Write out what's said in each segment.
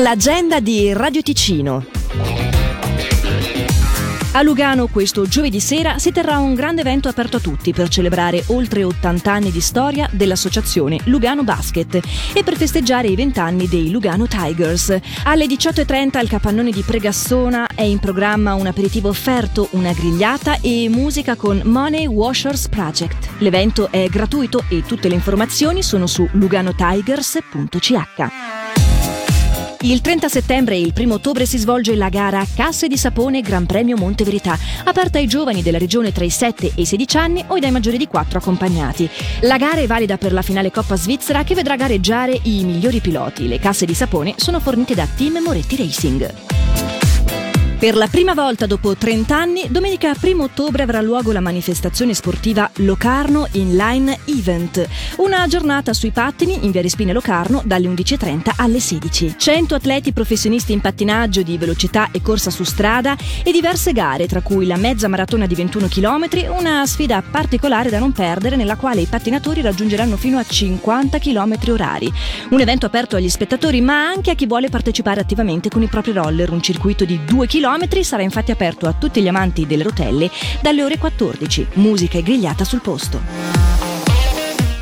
L'agenda di Radio Ticino. A Lugano questo giovedì sera si terrà un grande evento aperto a tutti per celebrare oltre 80 anni di storia dell'associazione Lugano Basket e per festeggiare i 20 anni dei Lugano Tigers. Alle 18.30 al capannone di Pregassona è in programma un aperitivo offerto, una grigliata e musica con Money Washers Project. L'evento è gratuito e tutte le informazioni sono su luganotigers.ch. Il 30 settembre e il 1 ottobre si svolge la gara Casse di Sapone Gran Premio Monte Verità, aperta ai giovani della regione tra i 7 e i 16 anni o dai maggiori di 4 accompagnati. La gara è valida per la finale Coppa Svizzera che vedrà gareggiare i migliori piloti. Le casse di sapone sono fornite da Team Moretti Racing. Per la prima volta dopo 30 anni, domenica 1 ottobre avrà luogo la manifestazione sportiva Locarno Inline Event, una giornata sui pattini in via Respine Locarno dalle 11.30 alle 16. 100 atleti professionisti in pattinaggio di velocità e corsa su strada e diverse gare, tra cui la mezza maratona di 21 km, una sfida particolare da non perdere nella quale i pattinatori raggiungeranno fino a 50 km orari. Un evento aperto agli spettatori ma anche a chi vuole partecipare attivamente con i propri roller, un circuito di 2 km sarà infatti aperto a tutti gli amanti delle rotelle dalle ore 14. Musica e grigliata sul posto.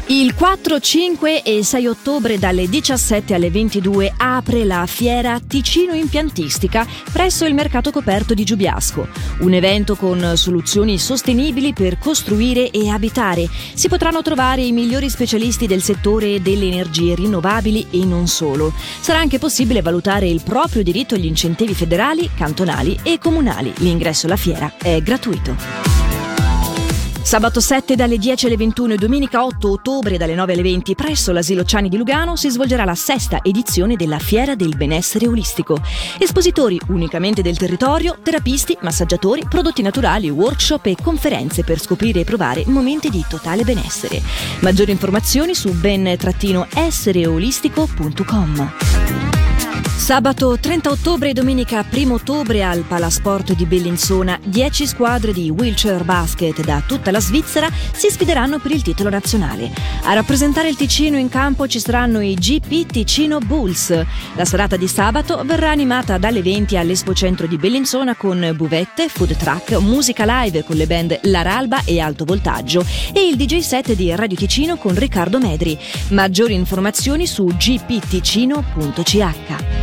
Il 4, 5 e 6 ottobre dalle 17 alle 22 apre la fiera Ticino Impiantistica presso il mercato coperto di Giubiasco. Un evento con soluzioni sostenibili per costruire e abitare. Si potranno trovare i migliori specialisti del settore delle energie rinnovabili e non solo. Sarà anche possibile valutare il proprio diritto agli incentivi federali, cantonali e comunali. L'ingresso alla fiera è gratuito. Sabato 7 dalle 10 alle 21 e domenica 8 ottobre dalle 9 alle 20 presso l'Asilo Ciani di Lugano si svolgerà la sesta edizione della Fiera del Benessere Olistico. Espositori unicamente del territorio, terapisti, massaggiatori, prodotti naturali, workshop e conferenze per scoprire e provare momenti di totale benessere. Maggiori informazioni su ben-essereolistico.com. Sabato 30 ottobre e domenica 1 ottobre al Palasport di Bellinzona 10 squadre di wheelchair basket da tutta la Svizzera si sfideranno per il titolo nazionale. A rappresentare il Ticino in campo ci saranno i GP Ticino Bulls. La serata di sabato verrà animata dalle 20 all'Espo Centro di Bellinzona con buvette, food truck, musica live con le band Laralba e Alto Voltaggio e il DJ set di Radio Ticino con Riccardo Medri. Maggiori informazioni su gpticino.ch.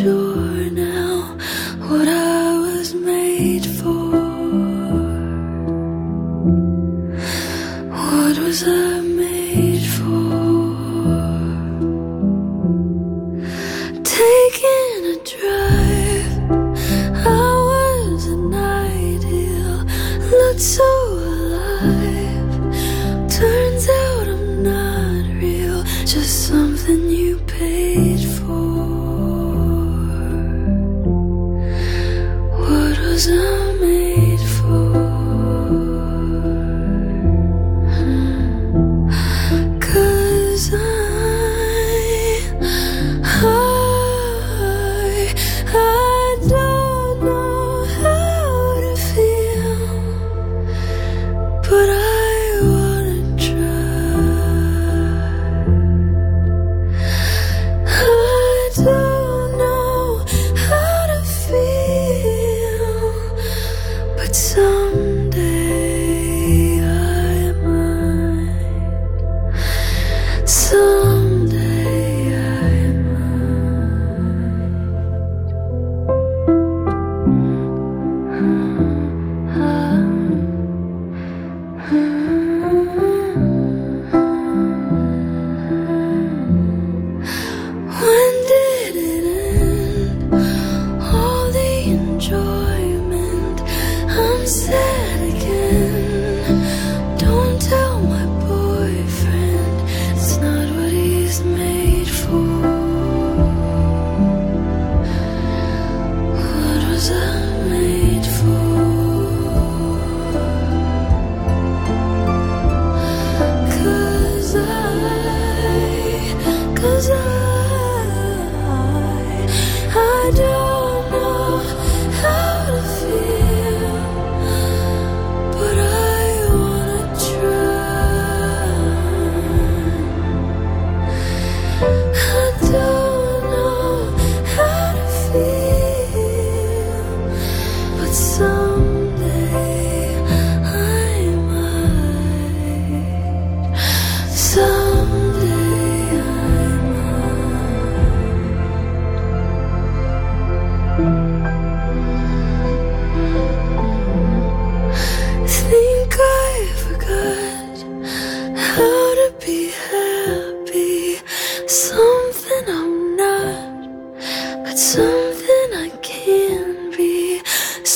Sure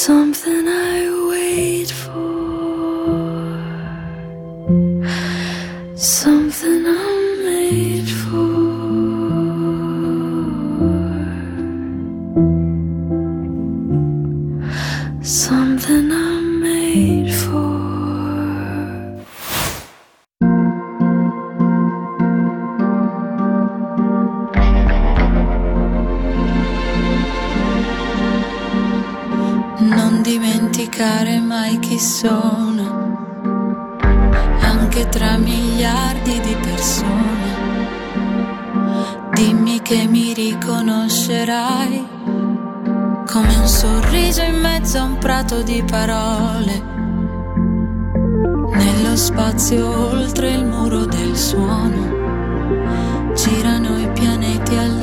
something dimenticare mai chi sono, anche tra miliardi di persone. Dimmi che mi riconoscerai come un sorriso in mezzo a un prato di parole. Nello spazio oltre il muro del suono girano i pianeti all'interno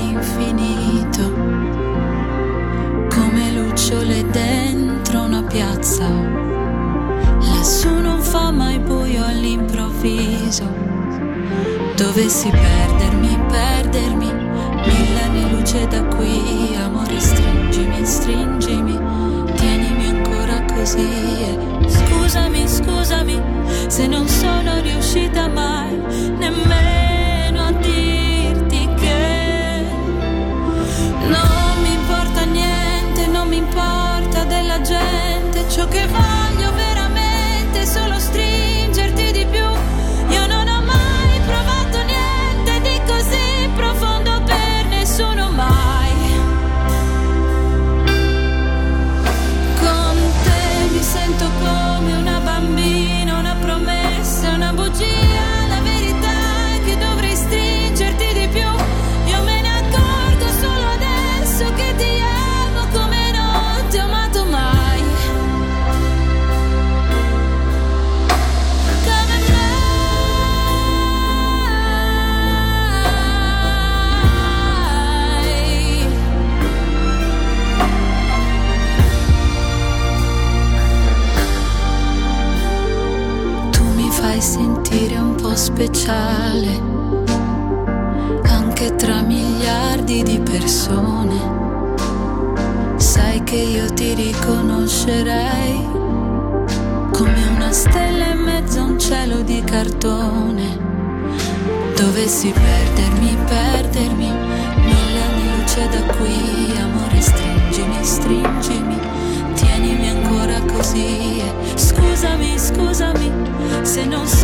senso. Dovessi perdermi, perdermi, mille anni luce da qui, amore stringimi, stringimi, tienimi ancora così. Scusami, scusami, se non sono riuscita mai nemmeno uomo speciale, anche tra miliardi di persone. Sai che io ti riconoscerei come una stella in mezzo a un cielo di cartone. Dovessi perdermi, perdermi, mille anni luce da qui, amore, stringimi, stringimi tienimi ancora così. Scusami, scusami se non sei...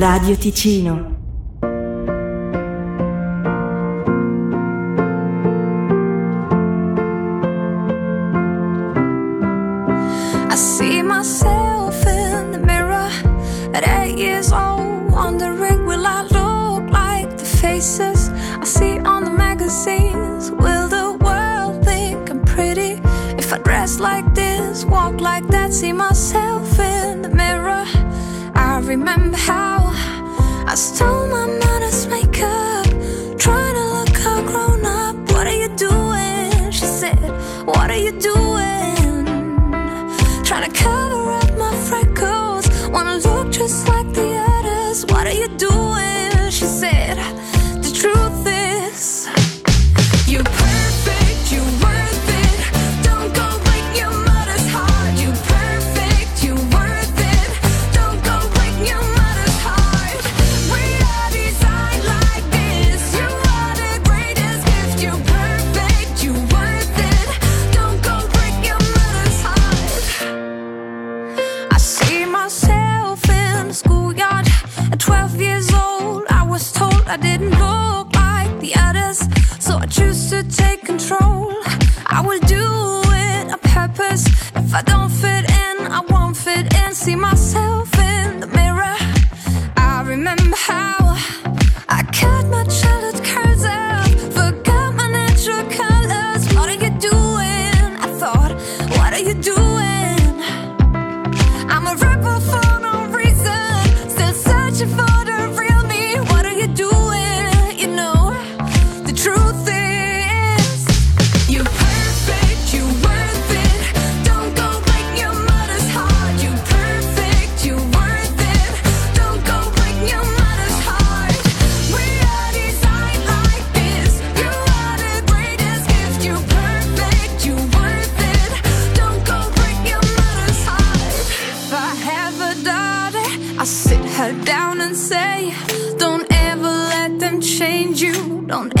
Radio Ticino. I see myself in the mirror at eight years old, wondering will I look like the faces I see on the magazines? Will the world think I'm pretty if I dress like this, walk like that? See myself in the mirror. I remember how stole my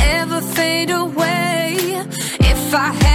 ever fade away. If I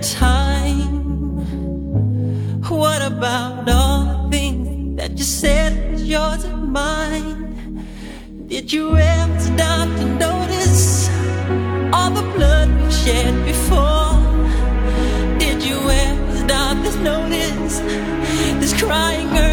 time. What about all the things that you said was yours and mine? Did you ever stop to notice all the blood we shed before? Did you ever stop to notice this crying girl?